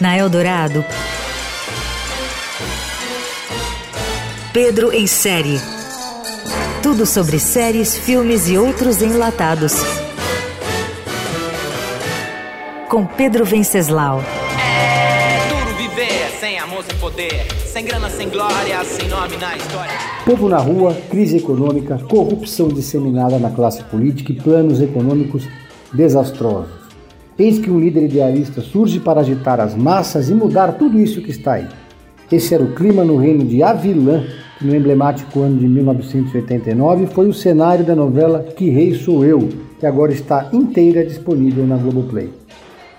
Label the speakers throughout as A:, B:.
A: Na Eldorado, Pedro em série. Tudo sobre séries, filmes e outros enlatados. Com Pedro Venceslau.
B: Sem amor, sem poder, sem grana, sem glória, sem nome na história.
C: Povo na rua, crise econômica, corrupção disseminada na classe política e planos econômicos desastrosos. Eis que um líder idealista surge para agitar as massas e mudar tudo isso que está aí. Esse era o clima no reino de Avilã, que no emblemático ano de 1989 foi o cenário da novela Que Rei Sou Eu, que agora está inteira disponível na Globoplay.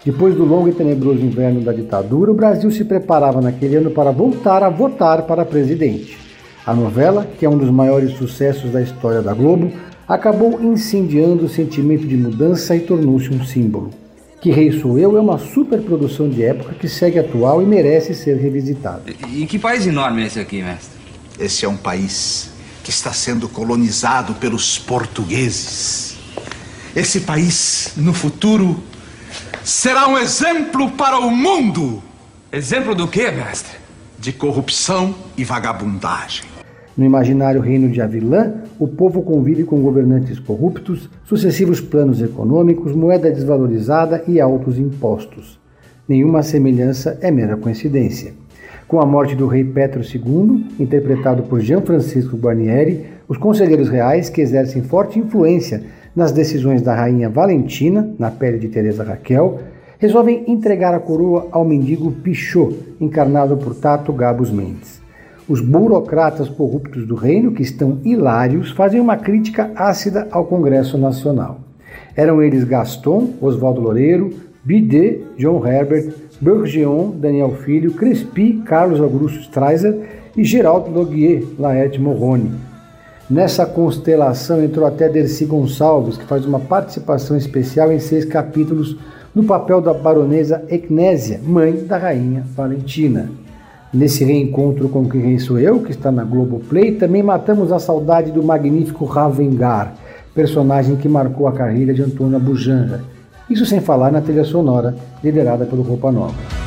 C: Depois do longo e tenebroso inverno da ditadura, o Brasil se preparava naquele ano para voltar a votar para presidente. A novela, que é um dos maiores sucessos da história da Globo, acabou incendiando o sentimento de mudança e tornou-se um símbolo. Que Rei Sou Eu é uma superprodução de época que segue atual e merece ser revisitada.
D: E que país enorme é esse aqui, mestre?
E: Esse é um país que está sendo colonizado pelos portugueses. Esse país, no futuro, será um exemplo para o mundo
D: Exemplo do que, mestre?
E: de corrupção e vagabundagem.
C: No imaginário reino de Avilã, o povo convive com governantes corruptos, sucessivos planos econômicos, moeda desvalorizada e altos impostos. Nenhuma semelhança é mera coincidência. Com a morte do rei Petro II, interpretado por Jean Francisco Guarnieri, os conselheiros reais, que exercem forte influência nas decisões da rainha Valentina, na pele de Teresa Raquel, resolvem entregar a coroa ao mendigo Pichot, encarnado por Tato Gabos Mendes. Os burocratas corruptos do reino, que estão hilários, fazem uma crítica ácida ao Congresso Nacional. Eram eles Gaston, Oswaldo Loureiro, Bidet, John Herbert, Bourgeon, Daniel Filho, Crespi, Carlos Augusto Streiser e Geraldo Logier, Laerte Morrone. Nessa constelação entrou até Dercy Gonçalves, que faz uma participação especial em seis capítulos no papel da baronesa Ecnésia, mãe da rainha Valentina. Nesse reencontro com Quem Sou Eu, que está na Globoplay, também matamos a saudade do magnífico Ravengar, personagem que marcou a carreira de Antônio Abujamra. Isso sem falar na trilha sonora, liderada pelo Roupa Nova.